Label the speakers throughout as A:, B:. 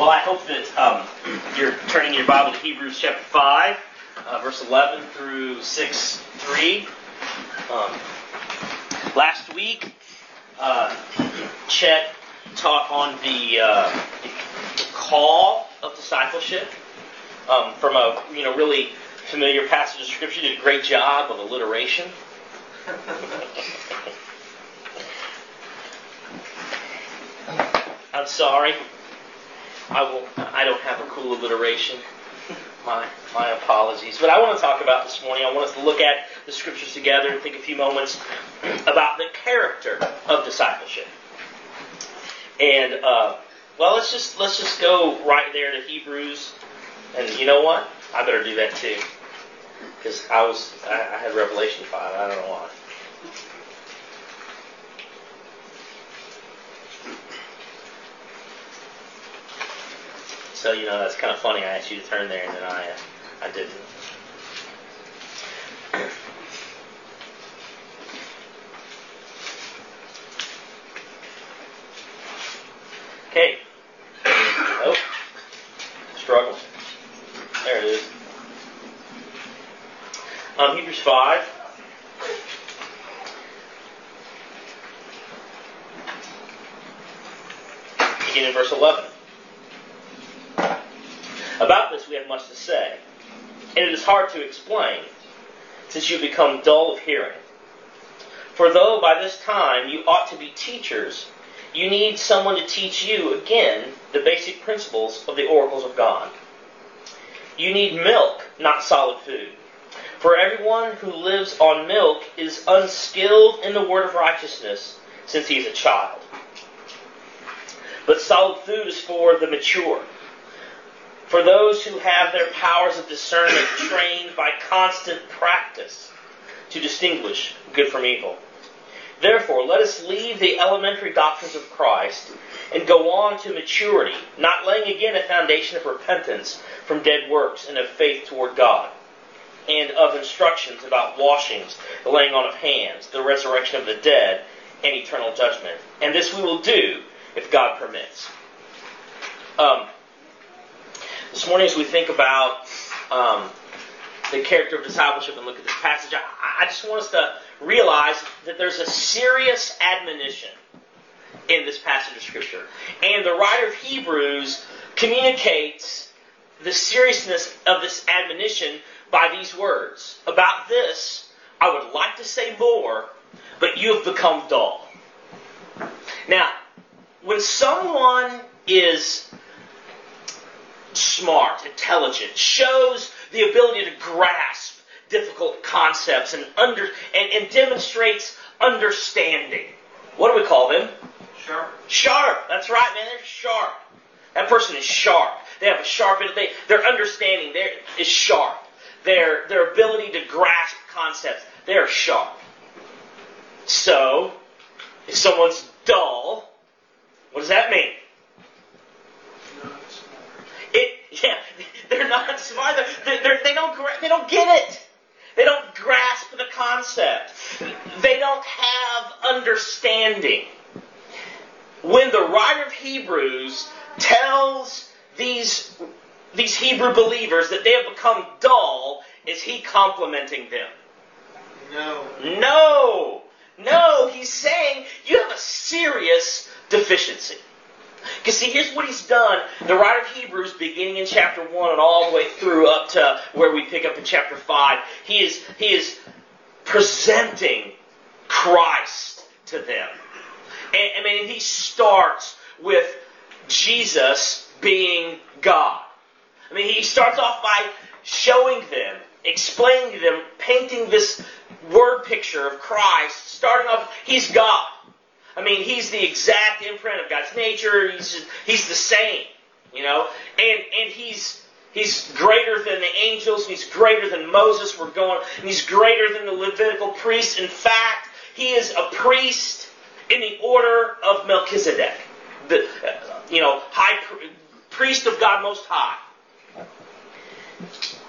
A: Well, I hope that um, you're turning your Bible to Hebrews chapter 5, uh, verse 11 through 6 3. Um, last week, uh, Chet taught on the, uh, the call of discipleship um, from a you know really familiar passage of Scripture. Did a great job of alliteration. I'm sorry. I will. I don't have a cool alliteration. My my apologies. But I want to talk about this morning. I want us to look at the scriptures together and think a few moments about the character of discipleship. And uh, well, let's just let's just go right there to Hebrews. And you know what? I better do that too, because I was I, I had Revelation five. I don't know why. So, you know, that's kind of funny. I asked you to turn there, and then I, uh, I didn't. Okay. Oh. Struggle. There it is. Um, Hebrews 5. Hard to explain, since you become dull of hearing. For though by this time you ought to be teachers, you need someone to teach you again the basic principles of the oracles of God. You need milk, not solid food. For everyone who lives on milk is unskilled in the word of righteousness, since he is a child. But solid food is for the mature for those who have their powers of discernment trained by constant practice to distinguish good from evil. Therefore, let us leave the elementary doctrines of Christ and go on to maturity, not laying again a foundation of repentance from dead works and of faith toward God, and of instructions about washings, the laying on of hands, the resurrection of the dead, and eternal judgment. And this we will do if God permits. Um, this morning, as we think about um, the character of discipleship and look at this passage, I, I just want us to realize that there's a serious admonition in this passage of Scripture. And the writer of Hebrews communicates the seriousness of this admonition by these words. About this, I would like to say more, but you have become dull. Now, when someone is smart, intelligent, shows the ability to grasp difficult concepts and under and, and demonstrates understanding. What do we call them?
B: Sharp.
A: Sharp. That's right, man. They're sharp. That person is sharp. They have a sharp. They, their understanding there is sharp. Their their ability to grasp concepts. They are sharp. So, if someone's dull, what does that mean? Yeah, they're not smart. They're, they're, they don't get it. They don't grasp the concept. They don't have understanding. When the writer of Hebrews tells these these Hebrew believers that they have become dull, is he complimenting them?
B: No.
A: No. No, he's saying you have a serious deficiency. Because see, here's what he's done. The writer of Hebrews, beginning in chapter one and all the way through up to where we pick up in chapter five, he is he is presenting Christ to them. And I mean, he starts with Jesus being God. I mean, he starts off by showing them, explaining to them, painting this word picture of Christ, starting off, he's God. I mean, he's the exact imprint of God's nature. He's just, he's the same, you know, and and he's he's greater than the angels. He's greater than Moses. We're going, and he's greater than the Levitical priests. In fact, he is a priest in the order of Melchizedek, the you know high priest of God Most High.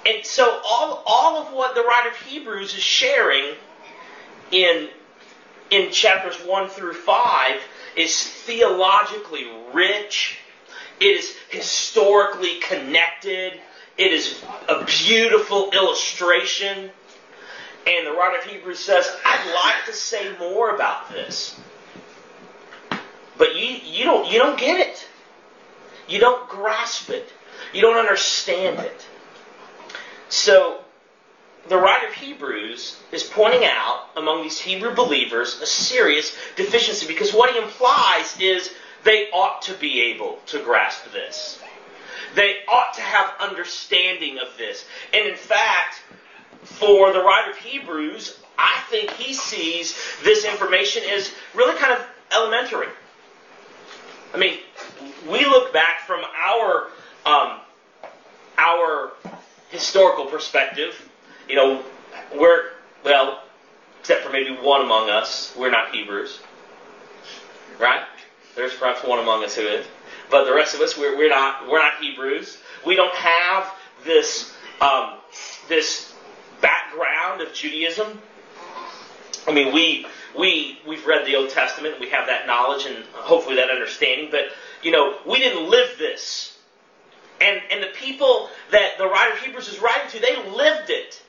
A: And so all all of what the writer of Hebrews is sharing in in chapters 1 through 5 is theologically rich It is historically connected. It is a beautiful illustration. And the writer of Hebrews says, I'd like to say more about this. But you, you, don't, you don't get it. You don't grasp it. You don't understand it. So, the writer of Hebrews is pointing out among these Hebrew believers a serious deficiency because what he implies is they ought to be able to grasp this. They ought to have understanding of this. And in fact, for the writer of Hebrews, I think he sees this information as really kind of elementary. I mean, we look back from our um, our historical perspective. You know, we're well, except for maybe one among us, we're not Hebrews, right? There's perhaps one among us who is, but the rest of us, we're, we're not we're not Hebrews. We don't have this um, this background of Judaism. I mean, we we we've read the Old Testament, we have that knowledge and hopefully that understanding, but you know, we didn't live this. And and the people that the writer of Hebrews is writing to, they lived it.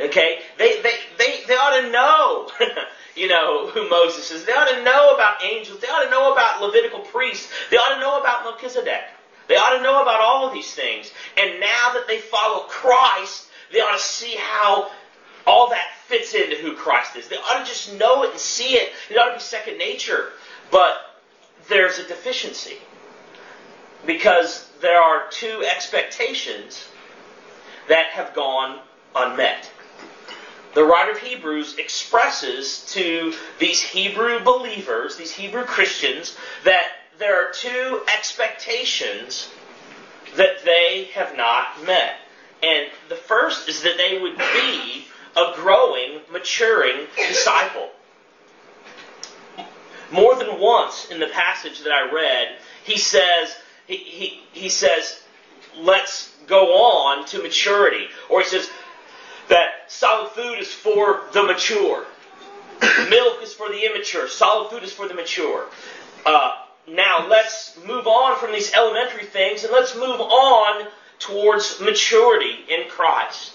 A: Okay? They they they, they ought to know, you know, who Moses is. They ought to know about angels. They ought to know about Levitical priests. They ought to know about Melchizedek. They ought to know about all of these things. And now that they follow Christ, they ought to see how all that fits into who Christ is. They ought to just know it and see it. It ought to be second nature. But there's a deficiency. Because there are two expectations that have gone unmet. The writer of Hebrews expresses to these Hebrew believers, these Hebrew Christians, that there are two expectations that they have not met. And the first is that they would be a growing, maturing disciple. More than once in the passage that I read, he says, he, he, he says, let's go on to maturity. Or he says that solid food is for the mature. Milk is for the immature. Solid food is for the mature. Uh, now let's move on from these elementary things and let's move on towards maturity in Christ.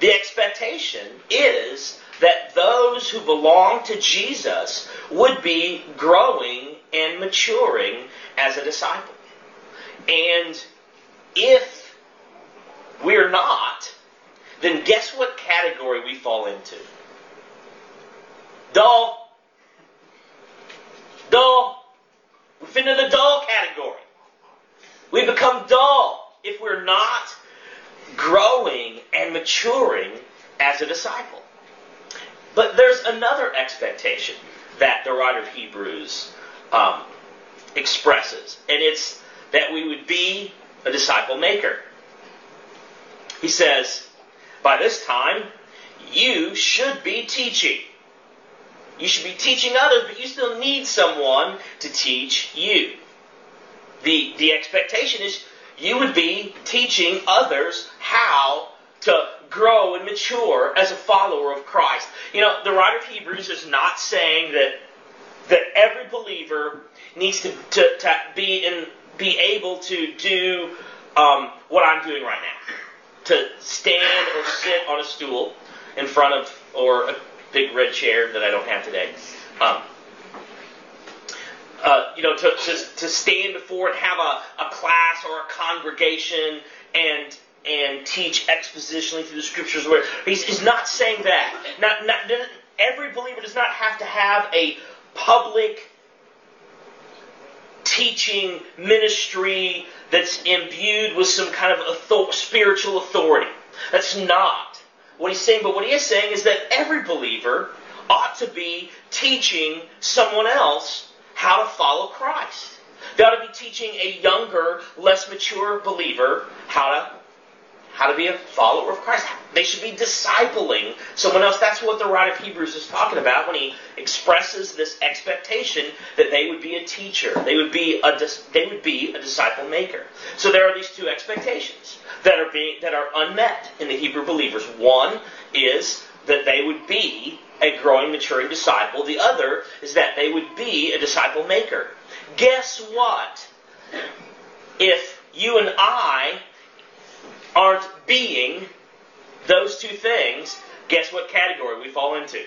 A: The expectation is that those who belong to Jesus would be growing and maturing as a disciple. And if we're not, then guess what category we fall into? Dull. Dull. We fit into the dull category. We become dull if we're not growing and maturing as a disciple. But there's another expectation that the writer of Hebrews um, expresses, and it's that we would be a disciple maker. He says, by this time, you should be teaching. You should be teaching others, but you still need someone to teach you. The, the expectation is you would be teaching others how to grow and mature as a follower of Christ. You know, the writer of Hebrews is not saying that that every believer needs to, to, to be in be able to do um, what I'm doing right now. To stand or sit on a stool in front of or a big red chair that I don't have today. Um, uh, you know, to, to, to stand before and have a, a class or a congregation and and teach expositionally through the scriptures. Where he's, he's not saying that. Not, not, every believer does not have to have a public teaching ministry that's imbued with some kind of spiritual authority. That's not what he's saying. But what he is saying is that every believer ought to be teaching someone else how to follow Christ. They ought to be teaching a younger, less mature believer how to how to be a follower of Christ. They should be discipling someone else. That's what the writer of Hebrews is talking about when he expresses this expectation that they would be a teacher. They would be a they would be a disciple maker. So there are these two expectations that are being that are unmet in the Hebrew believers. One is that they would be a growing, maturing disciple. The other is that they would be a disciple maker. Guess what? if you and I aren't being those two things, guess what category we fall into?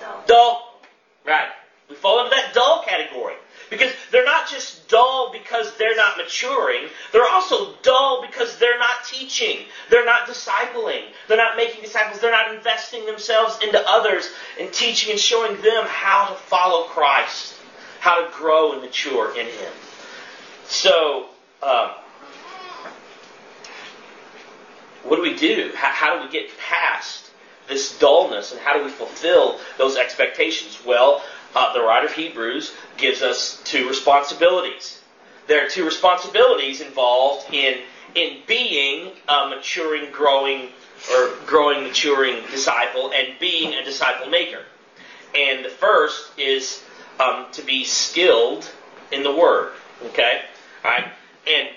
B: Dull.
A: Dull. Right. We fall into that dull category. Because they're not just dull because they're not maturing, they're also dull because they're not teaching. They're not discipling. They're not making disciples. They're not investing themselves into others and teaching and showing them how to follow Christ, how to grow and mature in Him. So, um, what do we do? How, how do we get past this dullness and how do we fulfill those expectations? Well, uh, the writer of Hebrews gives us two responsibilities. There are two responsibilities involved in in being a maturing, growing, or growing, maturing disciple, and being a disciple maker. And the first is um, to be skilled in the word. Okay, all right, and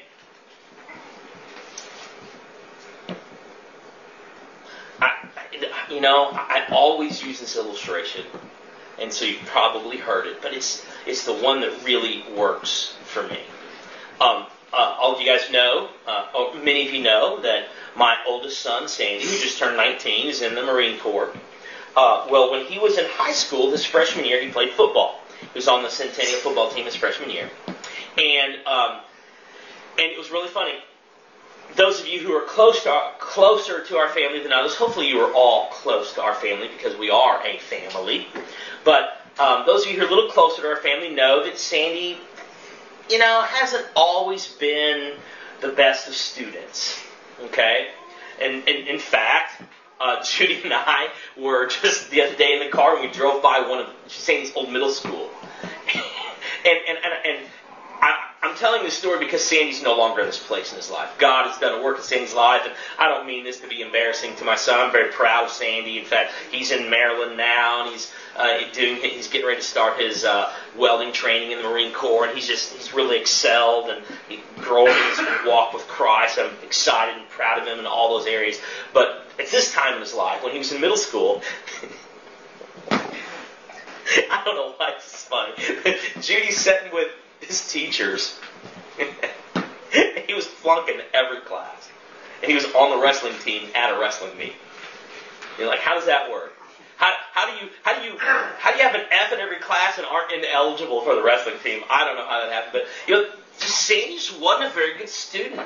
A: I, you know, I always use this illustration and so you've probably heard it, but it's it's the one that really works for me. Um, uh, all of you guys know, uh, oh, many of you know that my oldest son, Sandy, who just turned 19, is in the Marine Corps. Uh, well, when he was in high school, this freshman year, he played football. He was on the Centennial football team his freshman year, and um, and it was really funny. Those of you who are close to our, closer to our family than others, hopefully you are all close to our family because we are a family. But um, those of you who are a little closer to our family know that Sandy, you know, hasn't always been the best of students. Okay? And, and in fact, uh, Judy and I were just the other day in the car and we drove by one of Sandy's old middle school. and, and, and, and I'm telling this story because Sandy's no longer in this place in his life. God has done a work in Sandy's life, and I don't mean this to be embarrassing to my son. I'm very proud of Sandy. In fact, he's in Maryland now, and he's uh, doing he's getting ready to start his uh, welding training in the Marine Corps, and he's just he's really excelled and he growing his walk with Christ. I'm excited and proud of him in all those areas. But at this time in his life, when he was in middle school. I don't know why this is funny. Judy's sitting with his teachers. he was flunking every class. And he was on the wrestling team at a wrestling meet. You're like, how does that work? How, how do you how do you how do you have an F in every class and aren't ineligible for the wrestling team? I don't know how that happened, but you know, Just wasn't a very good student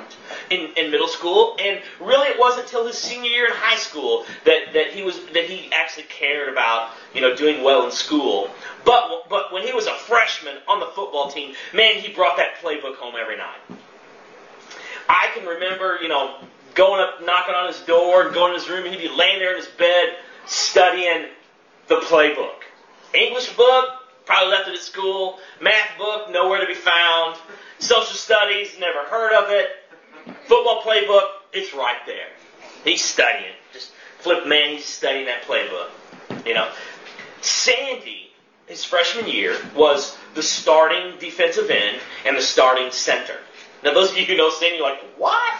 A: in, in middle school, and really it wasn't until his senior year in high school that, that he was that he actually cared about you know doing well in school. But but when he was a freshman on the football team, man, he brought that playbook home every night. I can remember you know going up knocking on his door and going to his room, and he'd be laying there in his bed studying the playbook. English book, probably left it at school. Math book, nowhere to be found. Social studies, never heard of it. Football playbook, it's right there. He's studying. Just flip man, he's studying that playbook. You know. Sandy, his freshman year, was the starting defensive end and the starting center. Now, those of you who know Sandy, you're like, what?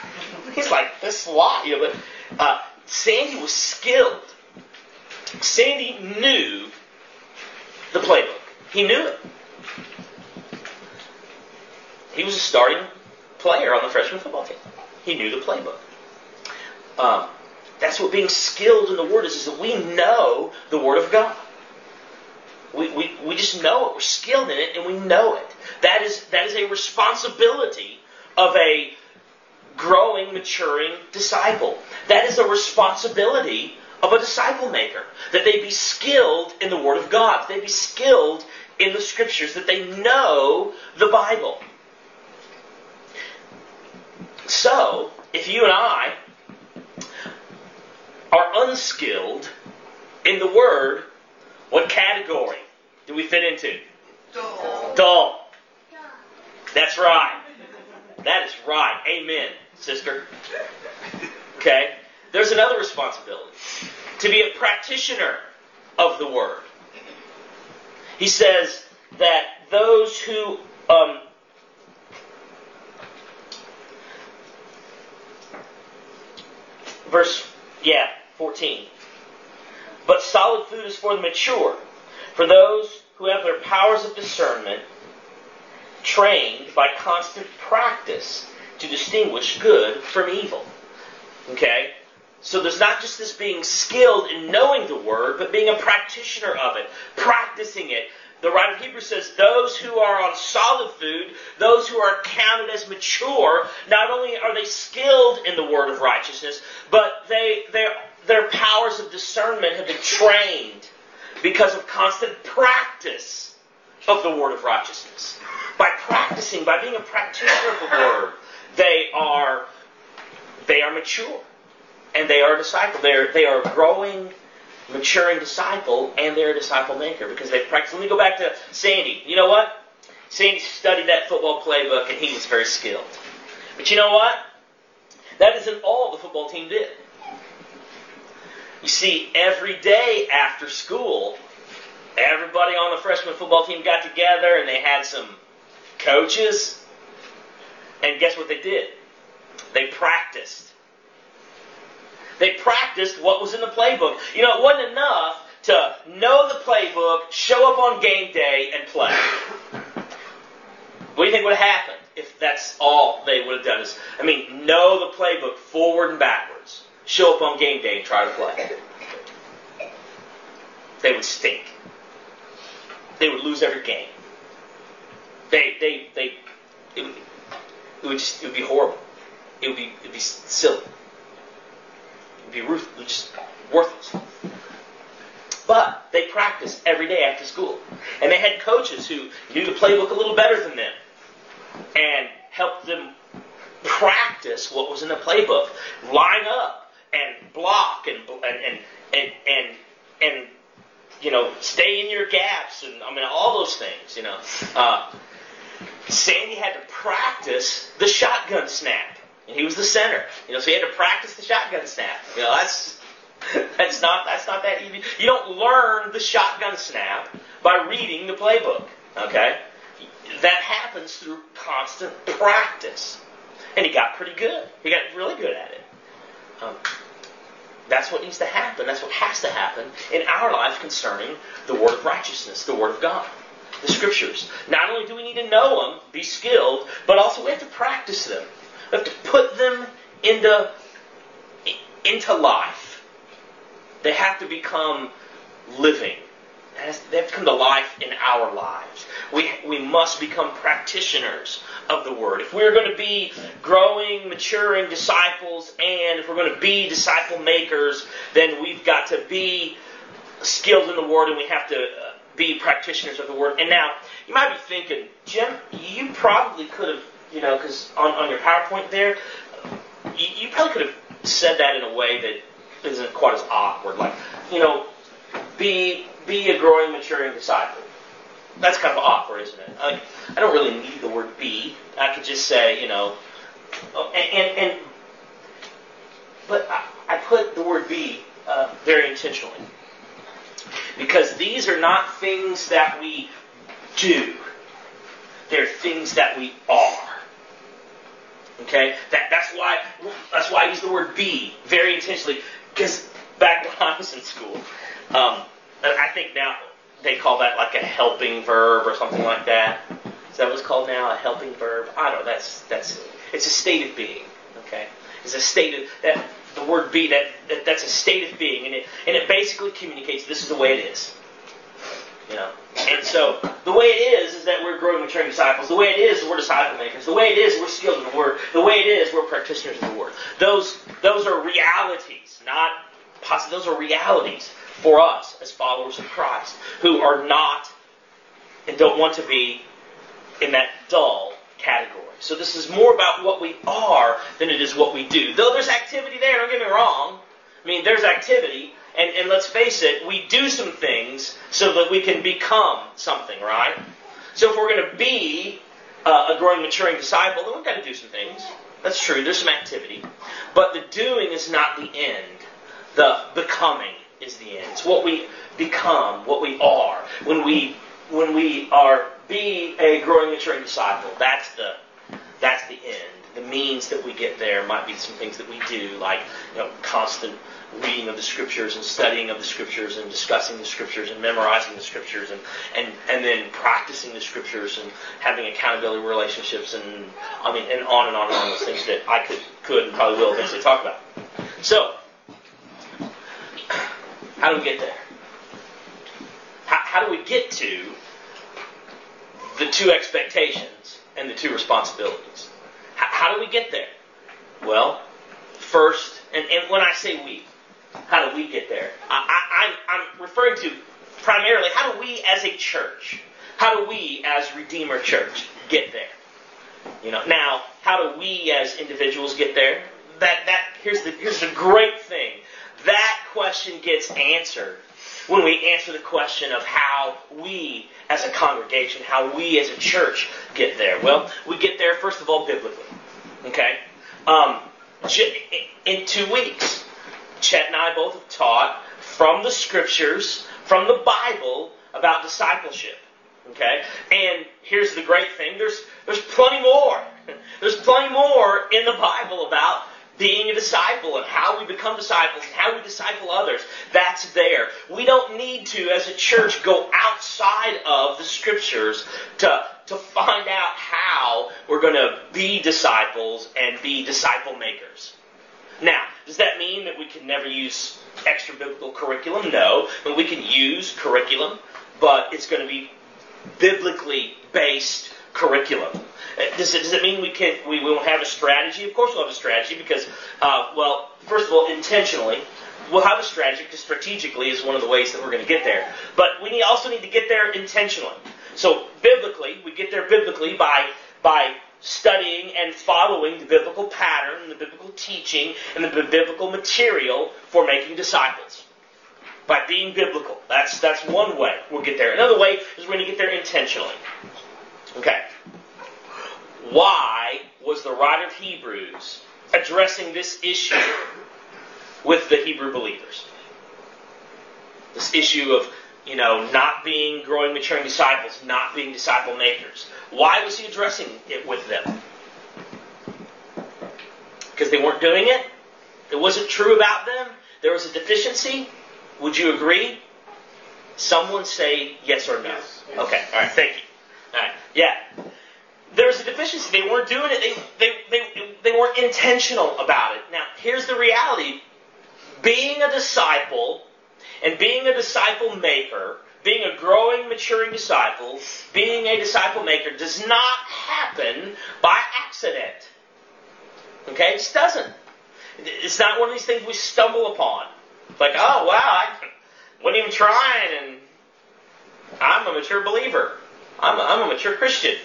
A: He's like this slot. You know, but uh, Sandy was skilled. Sandy knew the playbook. He knew it. He was a starting player on the freshman football team. He knew the playbook. Um, that's what being skilled in the Word is, is that we know the Word of God. We, we, we just know it. We're skilled in it and we know it. That is, that is a responsibility of a growing, maturing disciple. That is a responsibility of a disciple maker. That they be skilled in the Word of God. That they be skilled in the Scriptures. That they know the Bible. So, if you and I are unskilled in the Word, what category do we fit into?
B: Dull.
A: Dull. That's right. That is right. Amen, sister. Okay? There's another responsibility to be a practitioner of the Word. He says that those who um, verse yeah 14 but solid food is for the mature for those who have their powers of discernment trained by constant practice to distinguish good from evil. Okay? So there's not just this being skilled in knowing the word, but being a practitioner of it, practicing it. The writer of Hebrews says, those who are on solid food, those who are counted as mature, not only are they skilled in the word of righteousness, but they, their powers of discernment have been trained because of constant practice of the word of righteousness. By practicing, by being a practitioner of the word, they are they are mature and they are a disciple. They are they are growing, maturing disciple, and they're a disciple maker because they practice. Let me go back to Sandy. You know what? Sandy studied that football playbook and he was very skilled. But you know what? That isn't all the football team did. You see, every day after school, everybody on the freshman football team got together and they had some coaches. And guess what they did? They practiced. They practiced what was in the playbook. You know, it wasn't enough to know the playbook, show up on game day, and play. What do you think would have happened if that's all they would have done? Is, I mean, know the playbook forward and backwards, show up on game day and try to play. They would stink. They would lose every game. They, they, they, it would, it would just, it would be horrible. It would be, it would be silly. Be ruth, it would just worthless. But they practiced every day after school. And they had coaches who knew the playbook a little better than them and helped them practice what was in the playbook. Line up and block and and and and and, and you know stay in your gaps and I mean all those things. You know, uh, Sandy had to practice the shotgun snap, and he was the center. You know, so he had to practice the shotgun snap. You know, that's that's not that's not that easy. You don't learn the shotgun snap by reading the playbook. Okay, that happens through constant practice, and he got pretty good. He got really good at it. Um, that's what needs to happen. That's what has to happen in our life concerning the Word of righteousness, the Word of God the scriptures. Not only do we need to know them, be skilled, but also we have to practice them. We have to put them into, into life. They have to become living. They have to come to life in our lives. We, we must become practitioners of the Word. If we're going to be growing, maturing disciples, and if we're going to be disciple makers, then we've got to be skilled in the Word and we have to uh, be practitioners of the word. And now, you might be thinking, Jim, you probably could have, you know, because on, on your PowerPoint there, you, you probably could have said that in a way that isn't quite as awkward. Like, you know, be be a growing, maturing disciple. That's kind of awkward, isn't it? Like, I don't really need the word be. I could just say, you know, oh, and, and, and but I, I put the word be uh, very intentionally. Because these are not things that we do. They're things that we are. Okay? That, that's why that's why I use the word be very intentionally. Because back when I was in school, um, I think now they call that like a helping verb or something like that. Is that what's called now? A helping verb? I don't know. That's that's it's a state of being. Okay? It's a state of that the word be, that, that that's a state of being, and it and it basically communicates this is the way it is. You know, and so the way it is is that we're growing, maturing disciples. The way it is, we're disciple makers. The way it is, we're skilled in the word. The way it is, we're practitioners of the word. Those those are realities, not possible. Those are realities for us as followers of Christ who are not and don't want to be in that dull category. So this is more about what we are than it is what we do. Though there's activity there, don't get me wrong. I mean, there's activity, and, and let's face it, we do some things so that we can become something, right? So if we're going to be uh, a growing, maturing disciple, then we've got to do some things. That's true. There's some activity. But the doing is not the end. The becoming is the end. It's what we become, what we are. When we when we are be a growing, maturing disciple, that's the that's the end, the means that we get there might be some things that we do, like you know, constant reading of the scriptures and studying of the scriptures and discussing the scriptures and memorizing the scriptures and, and, and then practicing the scriptures and having accountability relationships and I mean and on and on and on those things that I could could and probably will eventually talk about. So how do we get there? How, how do we get to the two expectations and the two responsibilities? How, how do we get there? Well, first, and, and when I say we, how do we get there? I, I'm referring to primarily how do we as a church, how do we as Redeemer Church get there? You know, now how do we as individuals get there? That that here's the here's the great thing. That question gets answered when we answer the question of how we as a congregation, how we as a church get there. Well, we get there first of all biblically. Okay, um, in two weeks Chet and I both have taught from the scriptures, from the Bible, about discipleship. Okay? And here's the great thing there's, there's plenty more. There's plenty more in the Bible about being a disciple and how we become disciples and how we disciple others. That's there. We don't need to, as a church, go outside of the scriptures to, to find out how we're going to be disciples and be disciple makers. Now, does that mean that we can never use extra biblical curriculum? No. We can use curriculum, but it's going to be biblically based curriculum. Uh, does it, does it mean we can we won't have a strategy? Of course, we'll have a strategy because, uh, well, first of all, intentionally, we'll have a strategy because strategically is one of the ways that we're going to get there. But we need, also need to get there intentionally. So biblically, we get there biblically by by studying and following the biblical pattern, the biblical teaching, and the biblical material for making disciples. By being biblical. That's, that's one way we'll get there. Another way is we're going to get there intentionally. Okay. Why was the writer of Hebrews addressing this issue with the Hebrew believers? This issue of you know, not being growing, maturing disciples, not being disciple makers. Why was he addressing it with them? Because they weren't doing it? It wasn't true about them? There was a deficiency? Would you agree? Someone say yes or no.
C: Yes.
A: Okay, all right, thank you. All right, yeah. There was a deficiency. They weren't doing it. They, they, they, they weren't intentional about it. Now, here's the reality. Being a disciple and being a disciple maker, being a growing, maturing disciple, being a disciple maker does not happen by accident. Okay? It just doesn't. It's not one of these things we stumble upon. Like, oh, wow, I wasn't even trying, and I'm a mature believer. I'm a, I'm a mature Christian.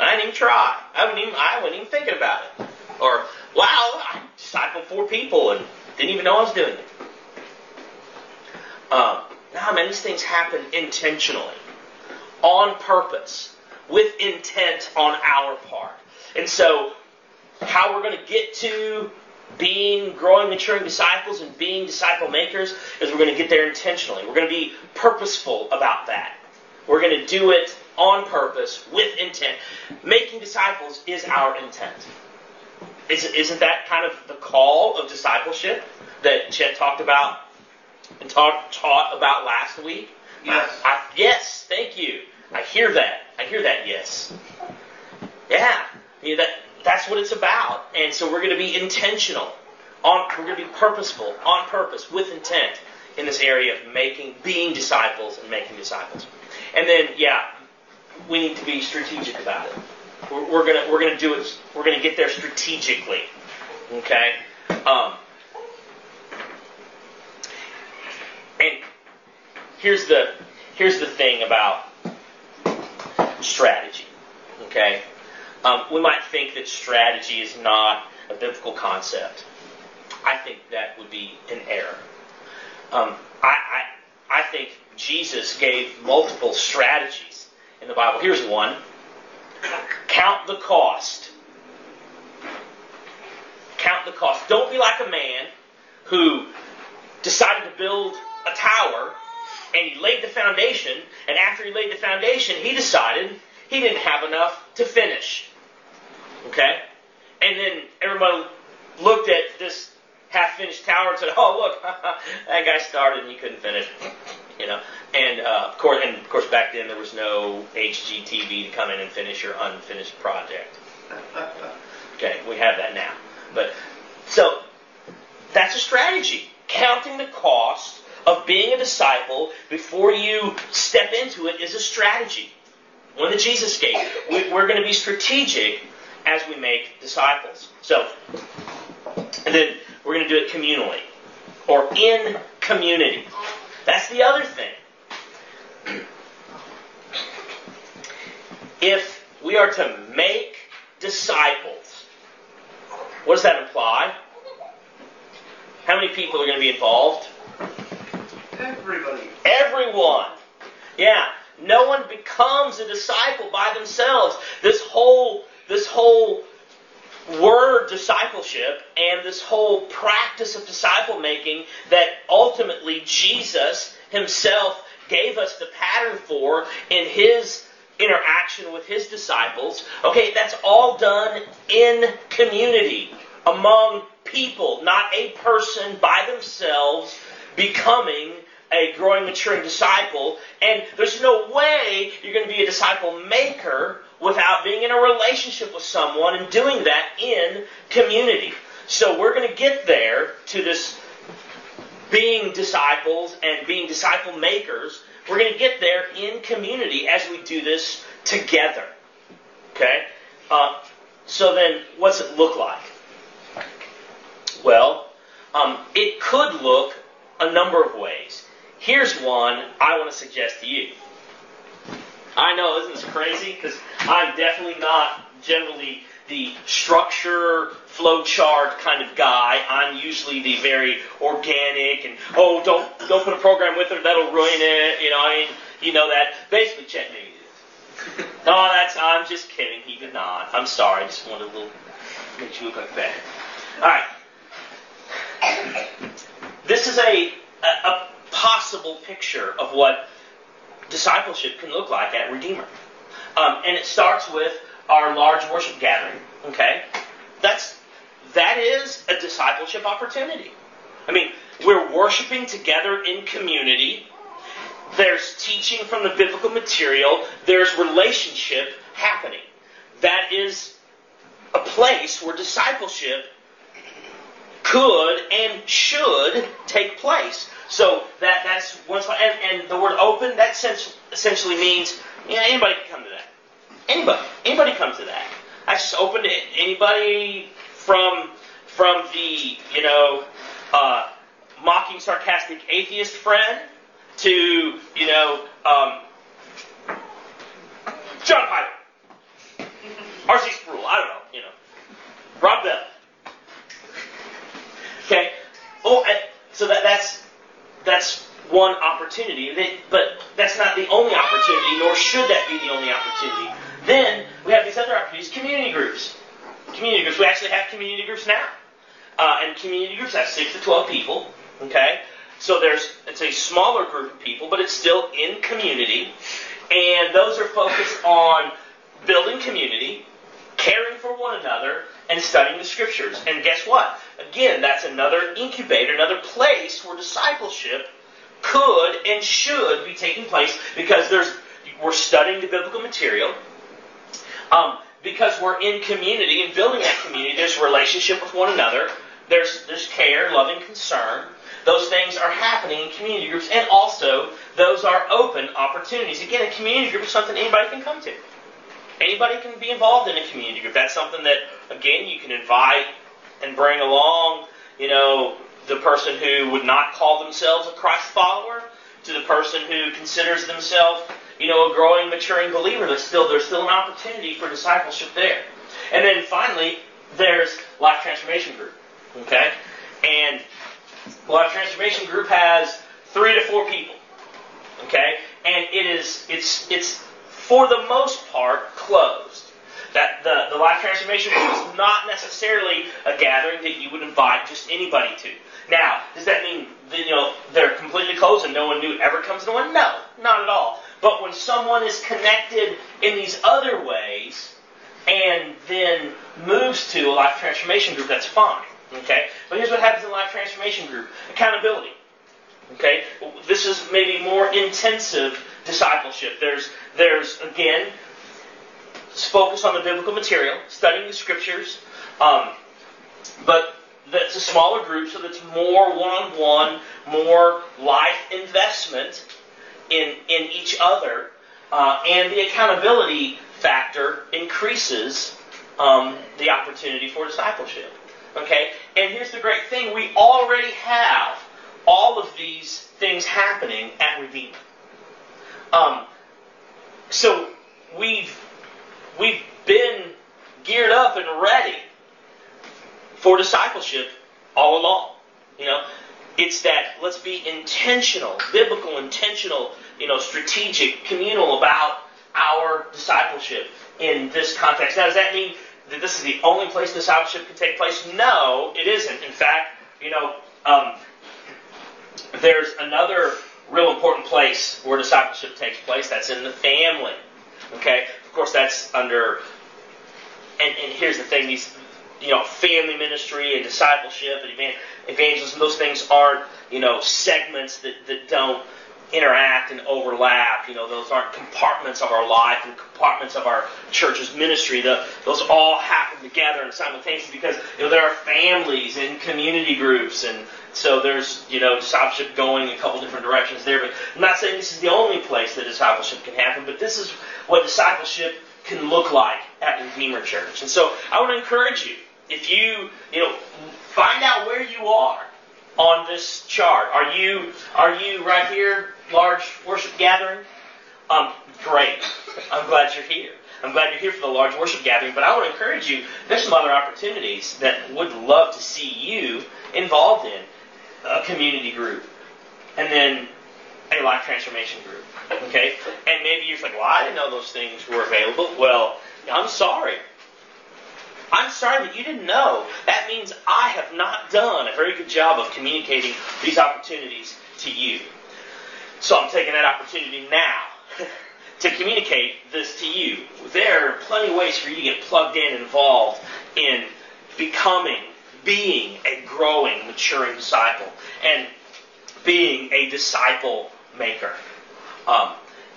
A: I didn't even try. I wasn't even, I wasn't even thinking about it. Or, wow, I discipled four people and didn't even know I was doing it. Um, now, many things happen intentionally, on purpose, with intent on our part. And so, how we're going to get to being growing, maturing disciples and being disciple makers is we're going to get there intentionally. We're going to be purposeful about that. We're going to do it on purpose with intent. Making disciples is our intent. Isn't that kind of the call of discipleship that Chet talked about and taught, taught about last week?
C: Yes.
A: I, I, yes, thank you. I hear that. I hear that, yes. Yeah. You know, that, that's what it's about. And so we're going to be intentional. On, we're going to be purposeful, on purpose, with intent in this area of making, being disciples and making disciples. And then, yeah, we need to be strategic about it. We're, we're gonna we're gonna do it. We're gonna get there strategically. Okay. Um, And here's the here's the thing about strategy. Okay, um, we might think that strategy is not a biblical concept. I think that would be an error. Um, I, I I think Jesus gave multiple strategies in the Bible. Here's one: count the cost. Count the cost. Don't be like a man who decided to build a tower and he laid the foundation, and after he laid the foundation, he decided he didn't have enough to finish. Okay? and then everybody looked at this half-finished tower and said, "Oh, look, that guy started and he couldn't finish." You know, and uh, of course, and of course, back then there was no HGTV to come in and finish your unfinished project. Okay, we have that now, but so that's a strategy. Counting the cost of being a disciple before you step into it is a strategy. One that Jesus gave. We're going to be strategic as we make disciples. So, and then we're going to do it communally or in community. That's the other thing. If we are to make disciples, what does that imply? How many people are going to be involved?
C: Everybody.
A: Everyone. Yeah. No one becomes a disciple by themselves. This whole this whole word discipleship and this whole practice of disciple making that ultimately Jesus himself gave us the pattern for in his interaction with his disciples. Okay, that's all done in community among people, not a person by themselves becoming a growing, maturing disciple. And there's no way you're going to be a disciple maker without being in a relationship with someone and doing that in community. So we're going to get there to this being disciples and being disciple makers. We're going to get there in community as we do this together. Okay? Uh, so then, what's it look like? Well, um, it could look a number of ways. Here's one I want to suggest to you. I know, isn't this crazy? Because I'm definitely not generally the structure, flow chart kind of guy. I'm usually the very organic and oh, don't don't put a program with it, that'll ruin it. You know, I mean, you know that. Basically, Chet maybe is. No, that's I'm just kidding. He did not. I'm sorry. I just wanted to little, make you look like that. All right. This is a, a, a possible picture of what discipleship can look like at Redeemer. Um, and it starts with our large worship gathering. Okay, that's that is a discipleship opportunity. I mean, we're worshiping together in community. There's teaching from the biblical material. There's relationship happening. That is a place where discipleship could and should take place. So that that's one spot. And, and the word open, that sense, essentially means anybody can come to that. Anybody. Anybody come to that. That's just open to anybody from from the, you know, uh, mocking, sarcastic atheist friend to, you know, um, John Piper. R.C. Sproul, I don't know, you know. Rob Bell. Okay? Oh, so that, that's that's one opportunity. But that's not the only opportunity, nor should that be the only opportunity. Then we have these other opportunities, community groups. Community groups. We actually have community groups now. Uh, and community groups have 6 to 12 people. Okay? So there's it's a smaller group of people, but it's still in community. And those are focused on building community, caring for one another, and studying the scriptures. And guess what? Again, that's another incubator, another place where discipleship could and should be taking place because there's we're studying the biblical material. Um, because we're in community and building that community, there's relationship with one another. There's there's care, loving concern. Those things are happening in community groups, and also those are open opportunities. Again, a community group is something anybody can come to. Anybody can be involved in a community group. That's something that, again, you can invite and bring along, you know, the person who would not call themselves a Christ follower to the person who considers themselves, you know, a growing, maturing believer. There's still there's still an opportunity for discipleship there. And then finally, there's Life Transformation Group. Okay? And Life Transformation Group has three to four people. Okay? And it is it's it's for the most part, closed. That the, the life transformation group is not necessarily a gathering that you would invite just anybody to. Now, does that mean you know they're completely closed and no one new ever comes to one? No, not at all. But when someone is connected in these other ways, and then moves to a life transformation group, that's fine. Okay? But here's what happens in a life transformation group accountability. Okay? This is maybe more intensive discipleship. There's, there's again, focus on the biblical material, studying the scriptures, um, but that's a smaller group, so that's more one-on-one, more life investment in in each other, uh, and the accountability factor increases um, the opportunity for discipleship. Okay, and here's the great thing: we already have all of these things happening at Redeemer. Um, so we've we've been geared up and ready for discipleship all along. You know, it's that let's be intentional, biblical, intentional, you know, strategic, communal about our discipleship in this context. Now, does that mean that this is the only place discipleship can take place? No, it isn't. In fact, you know, um, there's another real important place where discipleship takes place. That's in the family. Okay, of course, that's under. And, and here's the thing: these, you know, family ministry and discipleship and evangelism, those things aren't, you know, segments that, that don't interact and overlap. You know, those aren't compartments of our life and compartments of our church's ministry. The, those all happen together and simultaneously because you know there are families and community groups, and so there's you know discipleship going a couple different directions there. But I'm not saying this is the only place that discipleship can happen, but this is what discipleship can look like at Redeemer Church. And so I want to encourage you if you you know find out where you are on this chart. Are you are you right here large worship gathering. Um, great. I'm glad you're here. I'm glad you're here for the large worship gathering, but I want to encourage you, there's some other opportunities that would love to see you involved in. A community group, and then a life transformation group. Okay? And maybe you're like, well, I didn't know those things were available. Well, I'm sorry. I'm sorry that you didn't know. That means I have not done a very good job of communicating these opportunities to you. So I'm taking that opportunity now to communicate this to you. There are plenty of ways for you to get plugged in involved in becoming, being a growing, maturing disciple, and being a disciple maker. Um,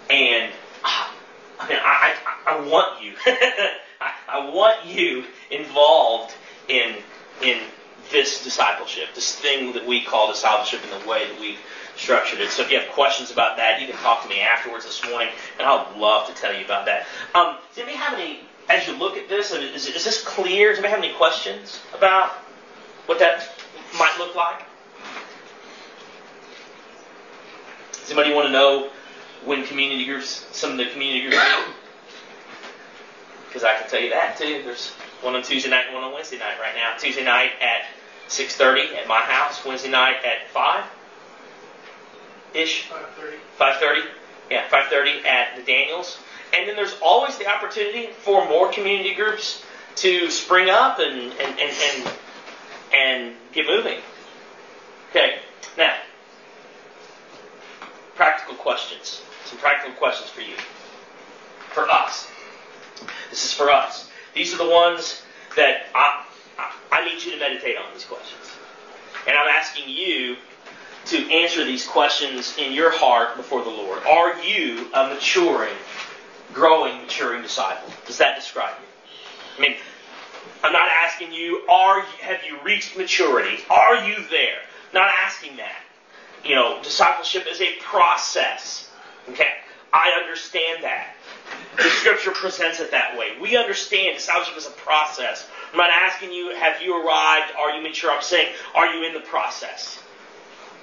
A: and I mean, I, I, I want you, I, I want you involved in in this discipleship, this thing that we call discipleship, in the way that we've structured it. So if you have questions about that, you can talk to me afterwards this morning, and I would love to tell you about that. Um, does anybody have any, as you look at this, is, is this clear? Does anybody have any questions about what that might look like? Does anybody want to know when community groups, some of the community groups? Because I can tell you that too. There's one on Tuesday night and one on Wednesday night right now. Tuesday night at 6.30 at my house. Wednesday night at 5 ish.
C: 5:30.
A: 5:30. Yeah, 5:30 at the Daniels. And then there's always the opportunity for more community groups to spring up and and and and, and get moving. Okay. Now, practical questions. Some practical questions for you. For us. This is for us. These are the ones that I, I, I need you to meditate on these questions. And I'm asking you to answer these questions in your heart before the Lord. Are you a maturing, growing, maturing disciple? Does that describe you? I mean, I'm not asking you, are have you reached maturity? Are you there? Not asking that. You know, discipleship is a process. Okay? I understand that. The scripture presents it that way. We understand discipleship is a process. I'm not asking you, have you arrived? Are you mature? I'm saying, are you in the process?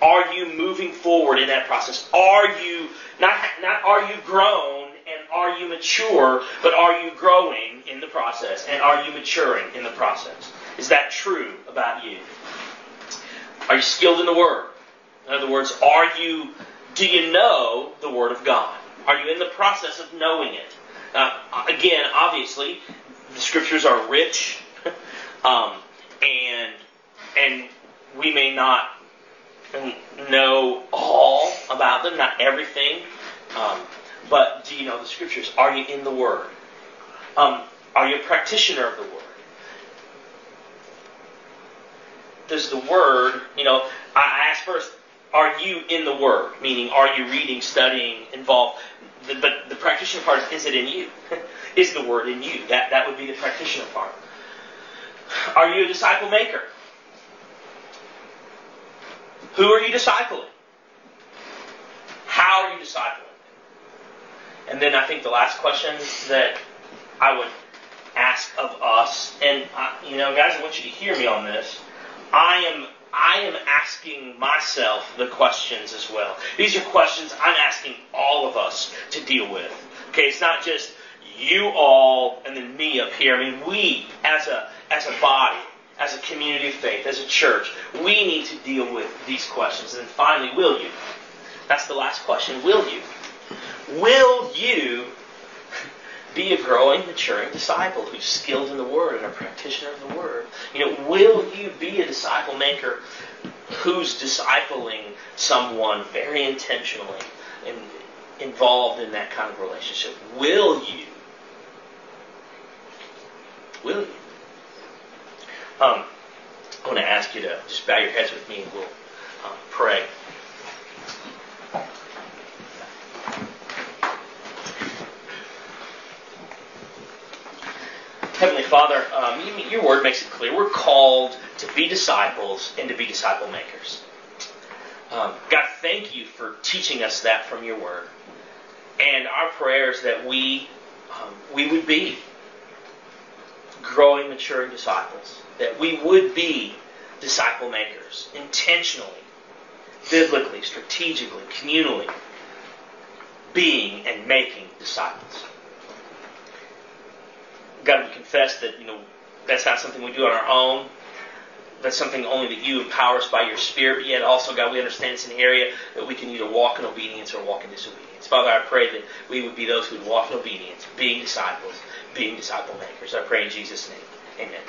A: Are you moving forward in that process? Are you not not are you grown and are you mature, but are you growing in the process and are you maturing in the process? Is that true about you? Are you skilled in the word? In other words, are you do you know the word of God? Are you in the process of knowing it? Uh, again, obviously, the scriptures are rich, um, and and we may not know all about them, not everything. Um, but do you know the scriptures? Are you in the Word? Um, are you a practitioner of the Word? does the Word, you know, I ask first, are you in the Word? Meaning, are you reading, studying, involved? The, but the practitioner part is, is it in you? is the Word in you? That, that would be the practitioner part. Are you a disciple maker? Who are you discipling? How are you discipling? And then I think the last question that I would ask of us, and I, you know, guys, I want you to hear me on this. I am I am asking myself the questions as well. These are questions I'm asking all of us to deal with. Okay, it's not just you all and then me up here. I mean, we as a as a body, as a community of faith, as a church, we need to deal with these questions. And finally, will you? That's the last question. Will you? Will you be a growing, maturing disciple who's skilled in the Word and a practitioner of the Word? You know, will you be a disciple maker who's discipling someone very intentionally and involved in that kind of relationship? Will you? Will you? Um, I want to ask you to just bow your heads with me and we'll um, pray. Heavenly Father, um, you, your word makes it clear. We're called to be disciples and to be disciple makers. Um, God, thank you for teaching us that from your word. And our prayers that we um, we would be growing, maturing disciples. That we would be disciple makers intentionally, biblically, strategically, communally, being and making disciples. God, we confess that, you know, that's not something we do on our own. That's something only that you empower us by your Spirit. Yet also, God, we understand it's an area that we can either walk in obedience or walk in disobedience. Father, I pray that we would be those who would walk in obedience, being disciples, being disciple makers. I pray in Jesus' name. Amen.